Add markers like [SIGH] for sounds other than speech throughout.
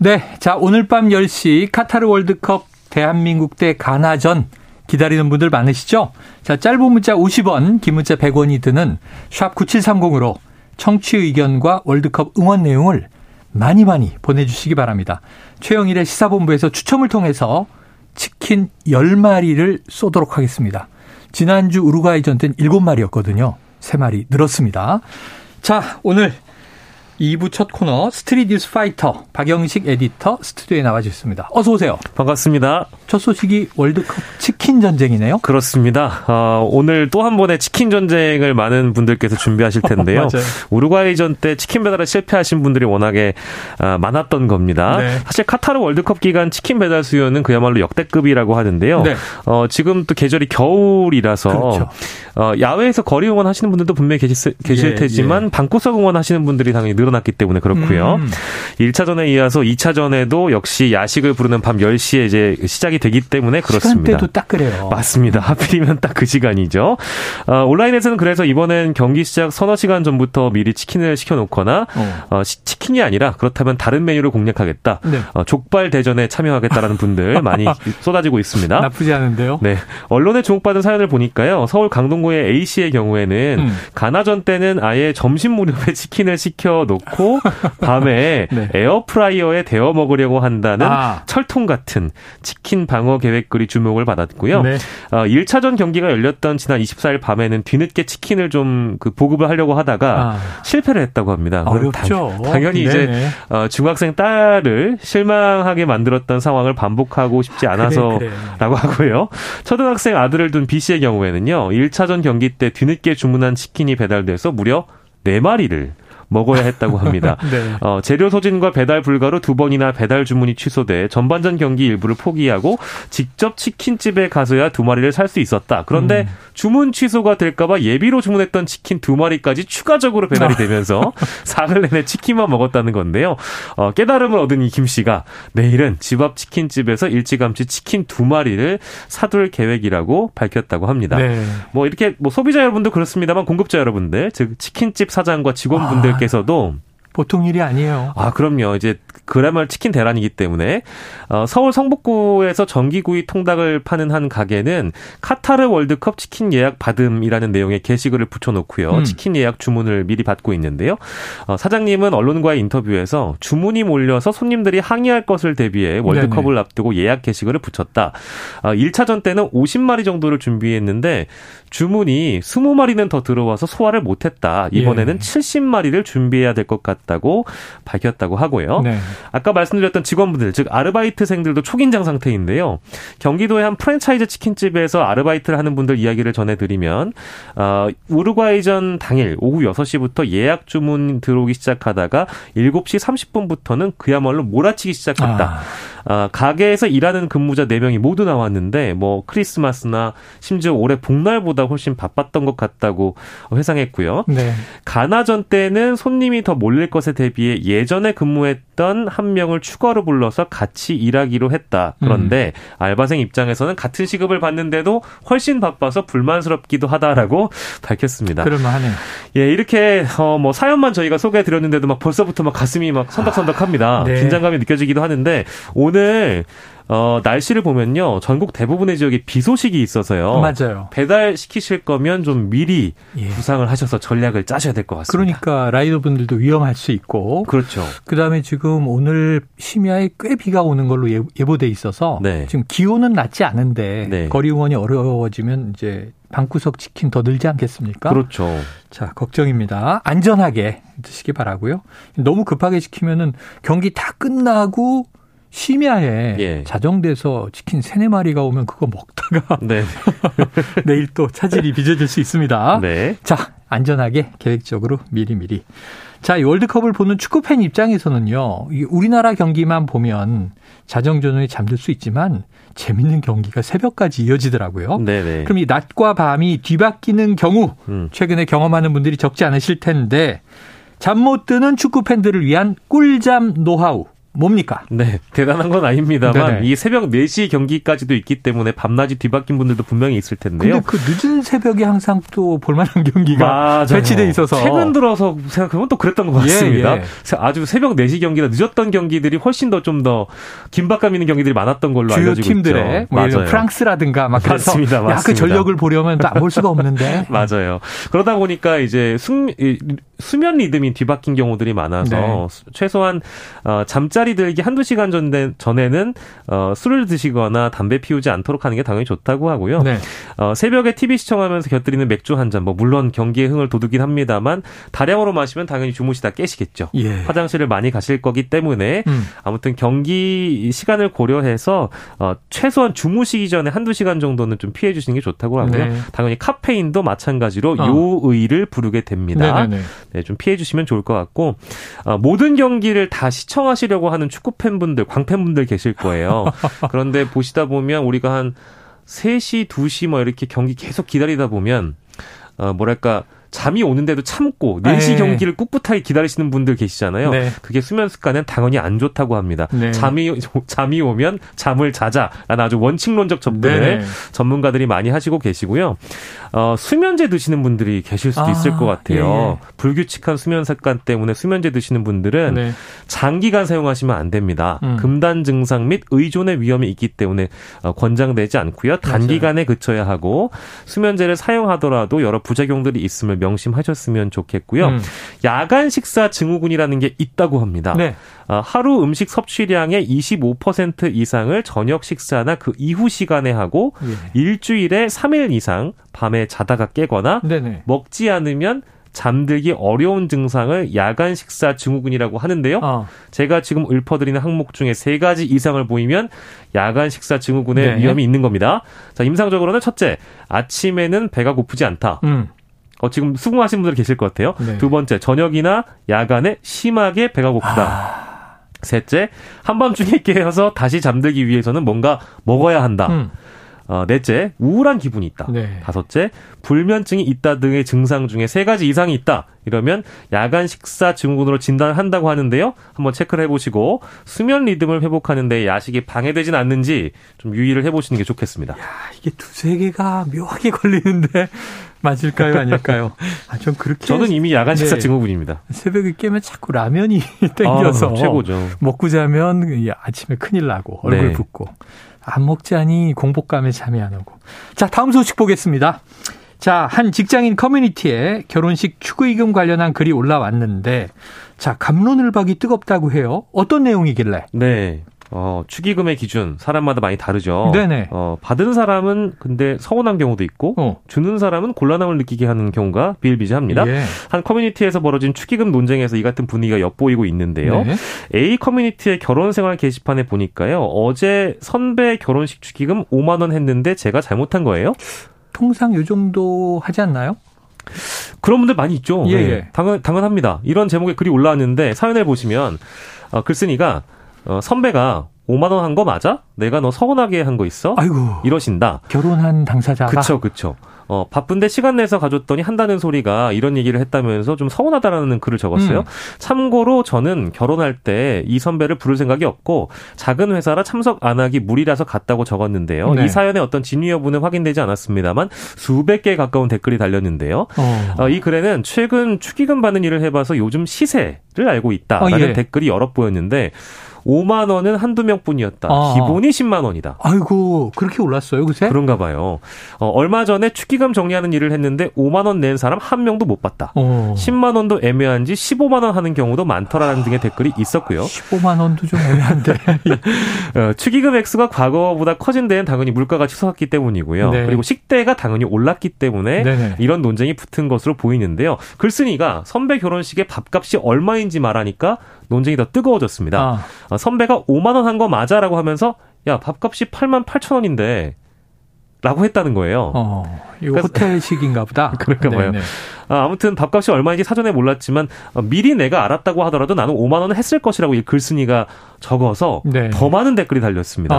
네. 자, 오늘 밤 10시 카타르 월드컵 대한민국 대 가나전 기다리는 분들 많으시죠? 자, 짧은 문자 50원, 긴 문자 100원이 드는 샵 9730으로 청취 의견과 월드컵 응원 내용을 많이 많이 보내주시기 바랍니다. 최영일의 시사본부에서 추첨을 통해서 치킨 10마리를 쏘도록 하겠습니다. 지난주 우루과이전 때는 7마리였거든요. 3마리 늘었습니다. 자, 오늘 2부 첫 코너 Street 뉴스 파이터 박영식 에디터 스튜디오에 나와 주셨습니다. 어서 오세요. 반갑습니다. 첫 소식이 월드컵 치킨 전쟁이네요. 그렇습니다. 어, 오늘 또 한 번의 치킨 전쟁을 많은 분들께서 준비하실 텐데요. [LAUGHS] 우루과이전 때 치킨 배달에 실패하신 분들이 워낙에 어, 많았던 겁니다. 네. 사실 카타르 월드컵 기간 치킨 배달 수요는 그야말로 역대급이라고 하는데요. 네. 어, 지금 또 계절이 겨울이라서 그렇죠. 어, 야외에서 거리 응원 하시는 분들도 분명히 계실, 계실 예, 테지만 예. 방구석 응원 하시는 분들이 당연히 늘 어났기 때문에 그렇고요. 음. 1차전에 이어서 2차전에도 역시 야식을 부르는 밤 10시에 이제 시작이 되기 때문에 그렇습니다. 시간대도 딱 그래요. 맞습니다. 하필이면 딱 그 시간이죠. 어, 온라인에서는 그래서 이번엔 경기 시작 서너 시간 전부터 미리 치킨을 시켜놓거나 어. 어, 치킨이 아니라 그렇다면 다른 메뉴를 공략하겠다. 네. 어, 족발 대전에 참여하겠다라는 분들 많이 [LAUGHS] 쏟아지고 있습니다. 나쁘지 않은데요. 네. 언론에 주목받은 사연을 보니까요. 서울 강동구의 A 씨의 경우에는 음. 가나전 때는 아예 점심 무렵에 [LAUGHS] 치킨을 시켜 놓고 [LAUGHS] 밤에 네. 에어프라이어에 데워 먹으려고 한다는 아. 철통 같은 치킨 방어 계획글이 주목을 받았고요. 네. 어, 1차전 경기가 열렸던 지난 24일 밤에는 뒤늦게 치킨을 좀 그 보급을 하려고 하다가 아. 실패를 했다고 합니다. 어렵죠. 당, 연히 이제 어, 중학생 딸을 실망하게 만들었던 상황을 반복하고 싶지 않아서라고 그래, 그래. 하고요. 초등학생 아들을 둔 B 씨의 경우에는요. 1차전 경기 때 뒤늦게 주문한 치킨이 배달돼서 무려 4마리를 먹어야 했다고 합니다. [LAUGHS] 네. 어, 재료 소진과 배달 불가로 두 번이나 배달 주문이 취소돼 전반전 경기 일부를 포기하고 직접 치킨집에 가서야 두 마리를 살 수 있었다. 그런데 음. 주문 취소가 될까봐 예비로 주문했던 치킨 두 마리까지 추가적으로 배달이 아. 되면서 [LAUGHS] 사흘 내내 치킨만 먹었다는 건데요. 어, 깨달음을 얻은 이 김 씨가 내일은 집 앞 치킨집에서 일찌감치 치킨 두 마리를 사둘 계획이라고 밝혔다고 합니다. 네. 뭐 이렇게 뭐 소비자 여러분도 그렇습니다만 공급자 여러분들 즉 치킨집 사장과 직원분들 아. 분께서도 보통 일이 아니에요. 아, 그럼요. 이제 그야말로 치킨 대란이기 때문에 어, 서울 성북구에서 전기구이 통닭을 파는 한 가게는 카타르 월드컵 치킨 예약 받음이라는 내용의 게시글을 붙여놓고요. 음. 치킨 예약 주문을 미리 받고 있는데요. 어, 사장님은 언론과의 인터뷰에서 주문이 몰려서 손님들이 항의할 것을 대비해 월드컵을 네네. 앞두고 예약 게시글을 붙였다. 어, 1차전 때는 50마리 정도를 준비했는데 주문이 20마리는 더 들어와서 소화를 못했다. 이번에는 예. 70마리를 준비해야 될 것 같다 고 밝혔다고 하고요. 네. 아까 말씀드렸던 직원분들, 즉 아르바이트생들도 초긴장 상태인데요. 경기도의 한 프랜차이즈 치킨집에서 아르바이트를 하는 분들 이야기를 전해드리면 어, 우루과이전 당일 오후 6시부터 예약 주문 들어오기 시작하다가 7시 30분부터는 그야말로 몰아치기 시작했다. 아. 아, 가게에서 일하는 근무자 4명이 모두 나왔는데 뭐 크리스마스나 심지어 올해 복날보다 훨씬 바빴던 것 같다고 회상했고요. 네. 가나전 때는 손님이 더 몰릴 것에 대비해 예전에 근무했던 한 명을 추가로 불러서 같이 일하기로 했다. 그런데 음. 알바생 입장에서는 같은 시급을 받는데도 훨씬 바빠서 불만스럽기도 하다라고 밝혔습니다. 그럴만하네요. 예, 이렇게 어, 뭐 사연만 저희가 소개해 드렸는데도 막 벌써부터 막 가슴이 막 선덕선덕합니다. 아, 네. 긴장감이 느껴지기도 하는데 오늘 어, 날씨를 보면요. 전국 대부분의 지역에 비 소식이 있어서요. 맞아요. 배달 시키실 거면 좀 미리 예. 구상을 하셔서 전략을 짜셔야 될 것 같습니다. 그러니까 라이더 분들도 위험할 수 있고. 그렇죠. 그 다음에 지금 오늘 심야에 꽤 비가 오는 걸로 예, 예보돼 있어서 네. 지금 기온은 낮지 않은데 네. 거리 응원이 어려워지면 이제 방구석 치킨 더 늘지 않겠습니까? 그렇죠. 자, 걱정입니다. 안전하게 드시기 바라고요. 너무 급하게 시키면은 경기 다 끝나고 심야에 예. 자정돼서 치킨 세네 마리가 오면 그거 먹다가 네. [LAUGHS] 내일 또 차질이 빚어질 수 있습니다. 네. 자, 안전하게 계획적으로 미리미리. 자, 이 월드컵을 보는 축구 팬 입장에서는요. 우리나라 경기만 보면 자정전후에 잠들 수 있지만 재밌는 경기가 새벽까지 이어지더라고요. 네네. 네. 그럼 이 낮과 밤이 뒤바뀌는 경우 음. 최근에 경험하는 분들이 적지 않으실 텐데 잠 못 드는 축구 팬들을 위한 꿀잠 노하우 뭡니까? 네, 대단한 건 아닙니다만 네네. 이 새벽 4시 경기까지도 있기 때문에 밤낮이 뒤바뀐 분들도 분명히 있을 텐데요. 근데 그 늦은 새벽에 항상 또 볼만한 경기가. 배치돼 있어서 최근 들어서 생각하면 또 그랬던 것 같습니다. 예, 예. 아주 새벽 4시 경기나 늦었던 경기들이 훨씬 더 좀더 긴박감 있는 경기들이 많았던 걸로 주요 알려지고 팀들의. 뭐 맞아요. 프랑스라든가 막 그래서 맞습니다, 맞습니다. 야, 그 전력을 보려면 또 안 볼 수가 없는데. [LAUGHS] 맞아요. 그러다 보니까 이제 숙, 수면 리듬이 뒤바뀐 경우들이 많아서 네. 최소한 어, 잠자리 들기 한두 시간 전 전에는 어, 술을 드시거나 담배 피우지 않도록 하는 게 당연히 좋다고 하고요. 네. 어, 새벽에 TV 시청하면서 곁들이는 맥주 한 잔, 뭐 물론 경기의 흥을 돋우긴 합니다만 다량으로 마시면 당연히 주무시다 깨시겠죠. 예. 화장실을 많이 가실 거기 때문에 음. 아무튼 경기 시간을 고려해서 어, 최소한 주무시기 전에 한두 시간 정도는 좀 피해 주시는 게 좋다고 하고요. 네. 당연히 카페인도 마찬가지로 어. 요의를 부르게 됩니다. 네, 좀 피해 주시면 좋을 것 같고 어, 모든 경기를 다 시청하시려고 하는 축구 팬분들, 광팬분들 계실 거예요. [LAUGHS] 그런데 보시다 보면 우리가 한 3시, 2시 뭐 이렇게 경기 계속 기다리다 보면 어 뭐랄까 잠이 오는데도 참고 4시 네. 경기를 꿋꿋하게 기다리시는 분들 계시잖아요. 네. 그게 수면 습관은 당연히 안 좋다고 합니다. 네. 잠이 [LAUGHS] 잠이 오면 잠을 자자라는 아주 원칙론적 접근을 네. 전문가들이 많이 하시고 계시고요. 어, 수면제 드시는 분들이 계실 수도 아, 있을 것 같아요. 예. 불규칙한 수면 습관 때문에 수면제 드시는 분들은 네. 장기간 사용하시면 안 됩니다. 음. 금단 증상 및 의존의 위험이 있기 때문에 어, 권장되지 않고요. 단기간에. 그쳐야 하고 수면제를 사용하더라도 여러 부작용들이 있음을 명심하셨으면 좋겠고요. 음. 야간 식사 증후군이라는 게 있다고 합니다. 네. 어, 하루 음식 섭취량의 25% 이상을 저녁 식사나 그 이후 시간에 하고 예. 일주일에 3일 이상 밤에 자다가 깨거나 네네. 먹지 않으면 잠들기 어려운 증상을 야간 식사 증후군이라고 하는데요. 어. 제가 지금 읊어드리는 항목 중에 세 가지 이상을 보이면 야간 식사 증후군의 네. 위험이 있는 겁니다. 자, 임상적으로는 첫째, 아침에는 배가 고프지 않다. 음. 어, 지금 수긍하신 분들 계실 것 같아요. 네. 두 번째, 저녁이나 야간에 심하게 배가 고프다. 아. 셋째, 한밤중에 깨어서 다시 잠들기 위해서는 뭔가 먹어야 한다. 음. 어, 넷째, 우울한 기분이 있다. 네. 다섯째, 불면증이 있다 등의 증상 중에 세 가지 이상이 있다. 이러면 야간 식사 증후군으로 진단을 한다고 하는데요. 한번 체크를 해보시고 수면 리듬을 회복하는데 야식이 방해되진 않는지 좀 유의를 해보시는 게 좋겠습니다. 야, 이게 두세 개가 묘하게 걸리는데 맞을까요, 아닐까요? 아, 좀 그렇게. 저는 이미 야간 식사 네. 증후군입니다. 새벽에 깨면 자꾸 라면이 [LAUGHS] 땡겨서. 아, 최고죠. 먹고 자면 아침에 큰일 나고 얼굴 네. 붓고. 안 먹자니 공복감에 잠이 안 오고. 자, 다음 소식 보겠습니다. 자, 한 직장인 커뮤니티에 결혼식 축의금 관련한 글이 올라왔는데, 자, 감론을 박이 뜨겁다고 해요. 어떤 내용이길래? 네. 어, 축의금의 기준 사람마다 많이 다르죠. 네네. 어, 받은 사람은 근데 서운한 경우도 있고 어. 주는 사람은 곤란함을 느끼게 하는 경우가 비일비재합니다. 예. 한 커뮤니티에서 벌어진 축의금 논쟁에서 이 같은 분위기가 엿보이고 있는데요. 네. A 커뮤니티의 결혼 생활 게시판에 보니까요. 어제 선배 결혼식 축의금 5만 원 했는데 제가 잘못한 거예요? 통상 요 정도 하지 않나요? 그런 분들 많이 있죠. 예. 네. 당연, 당연합니다. 이런 제목의 글이 올라왔는데 사연을 보시면 어, 글쓴이가 어, 선배가 5만 원 한 거 맞아? 내가 너 서운하게 한 거 있어? 아이고. 이러신다. 결혼한 당사자가. 그쵸, 그쵸. 어, 바쁜데 시간 내서 가줬더니 한다는 소리가 이런 얘기를 했다면서 좀 서운하다라는 글을 적었어요. 음. 참고로 저는 결혼할 때 이 선배를 부를 생각이 없고 작은 회사라 참석 안 하기 무리라서 갔다고 적었는데요. 네. 이 사연의 어떤 진위 여부는 확인되지 않았습니다만 수백 개에 가까운 댓글이 달렸는데요. 어. 어, 이 글에는 최근 축의금 받는 일을 해봐서 요즘 시세를 알고 있다라는 어, 예. 댓글이 여러 보였는데 5만 원은 한두 명뿐이었다. 아. 기본이 10만 원이다. 아이고 그렇게 올랐어요, 그새? 그런가 봐요. 어, 얼마 전에 축의금 정리하는 일을 했는데 5만 원 낸 사람 한 명도 못 봤다. 어. 10만 원도 애매한지 15만 원 하는 경우도 많더라는 등의 댓글이 있었고요. 15만 원도 좀 애매한데. [LAUGHS] 어, 축의금 액수가 과거보다 커진 데는 당연히 물가가 치솟았기 때문이고요. 네. 그리고 식대가 당연히 올랐기 때문에 네네. 이런 논쟁이 붙은 것으로 보이는데요. 글쓴이가 선배 결혼식에 밥값이 얼마인지 말하니까 논쟁이 더 뜨거워졌습니다. 아. 어, 선배가 5만 원 한 거 맞아라고 하면서 야 밥값이 8만 8천 원인데 라고 했다는 거예요. 어, 이거 호텔식인가 보다. [LAUGHS] 그런가 봐요. 아, 아무튼 밥값이 얼마인지 사전에 몰랐지만 어, 미리 내가 알았다고 하더라도 나는 5만 원을 했을 것이라고 이 글쓴이가 적어서 네. 더 많은 댓글이 달렸습니다.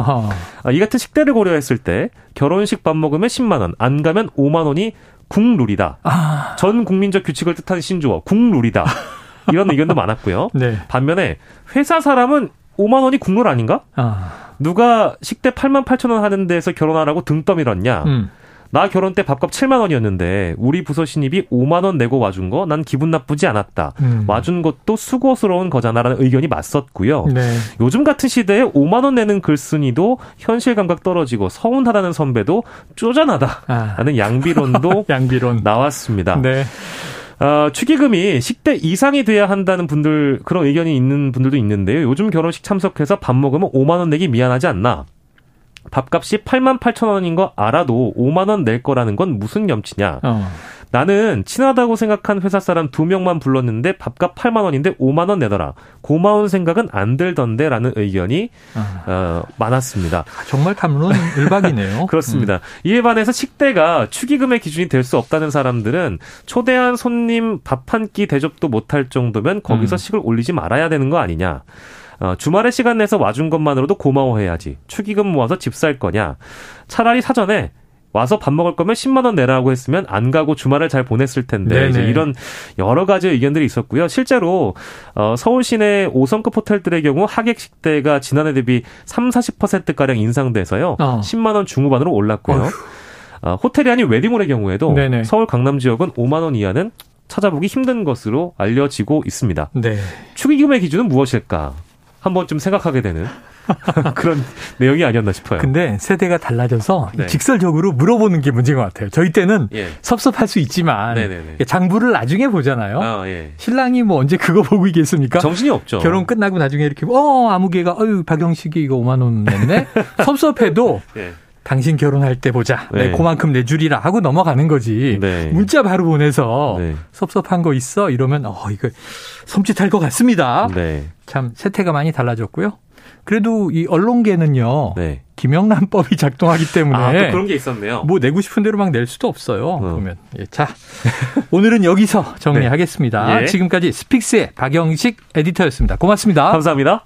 아, 이 같은 식대를 고려했을 때 결혼식 밥 먹으면 10만 원, 안 가면 5만 원이 국룰이다. 아. 전 국민적 규칙을 뜻하는 신조어 국룰이다. [LAUGHS] 이런 의견도 많았고요. 네. 반면에 회사 사람은 5만 원이 국룰 아닌가? 아. 누가 식대 8만 8천 원 하는 데서 결혼하라고 등 떠밀었냐? 음. 나 결혼 때 밥값 7만 원이었는데 우리 부서 신입이 5만 원 내고 와준 거 난 기분 나쁘지 않았다. 음. 와준 것도 수고스러운 거잖아라는 의견이 맞섰고요. 네. 요즘 같은 시대에 5만 원 내는 글쓴이도 현실 감각 떨어지고 서운하다는 선배도 쪼잔하다. 아. 라는 양비론도 [LAUGHS] 양비론. 나왔습니다. 네. 어, 축의금이 식대 이상이 돼야 한다는 분들 그런 의견이 있는 분들도 있는데요. 요즘 결혼식 참석해서 밥 먹으면 5만 원 내기 미안하지 않나? 밥값이 8만 8천 원인 거 알아도 5만 원 낼 거라는 건 무슨 염치냐? 어. 나는 친하다고 생각한 회사 사람 두 명만 불렀는데 밥값 8만 원인데 5만 원 내더라. 고마운 생각은 안 들던데라는 의견이 아. 어, 많았습니다. 정말 감론 일박이네요. [LAUGHS] 그렇습니다. 음. 이에 반해서 식대가 축의금의 기준이 될 수 없다는 사람들은 초대한 손님 밥 한 끼 대접도 못할 정도면 거기서 음. 식을 올리지 말아야 되는 거 아니냐. 어, 주말에 시간 내서 와준 것만으로도 고마워해야지. 축의금 모아서 집 살 거냐. 차라리 사전에 와서 밥 먹을 거면 10만 원 내라고 했으면 안 가고 주말을 잘 보냈을 텐데 이런 여러 가지 의견들이 있었고요. 실제로 어, 서울 시내 5성급 호텔들의 경우 하객 식대가 지난해 대비 3, 40% 가량 인상돼서요. 어. 10만 원 중후반으로 올랐고요. 어휴. 어, 호텔이 아닌 웨딩홀의 경우에도 네네. 서울 강남 지역은 5만 원 이하는 찾아보기 힘든 것으로 알려지고 있습니다. 네. 축의금의 기준은 무엇일까? 한번 좀 생각하게 되는 [LAUGHS] 그런 내용이 아니었나 싶어요. 근데 세대가 달라져서 네. 직설적으로 물어보는 게 문제인 것 같아요. 저희 때는 예. 섭섭할 수 있지만 네네네. 장부를 나중에 보잖아요. 아, 예. 신랑이 뭐 언제 그거 보고 있겠습니까? 정신이 없죠. 결혼 끝나고 나중에 이렇게 어 아무개가 어유 박영식이 이거 5만 원 냈네. [LAUGHS] 섭섭해도 예. 당신 결혼할 때 보자. 네, 네. 그만큼 내주리라 하고 넘어가는 거지. 네. 문자 바로 보내서 네. 섭섭한 거 있어 이러면 어 이거 섬찟할 것 같습니다. 네. 참 세태가 많이 달라졌고요. 그래도 이 언론계는요. 네. 김영란법이 작동하기 때문에 아, 또 그런 게 있었네요. 뭐 내고 싶은 대로 막 낼 수도 없어요. 어. 보면 예, 자 오늘은 여기서 정리하겠습니다. 네. 예. 지금까지 스픽스의 박영식 에디터였습니다. 고맙습니다. 감사합니다.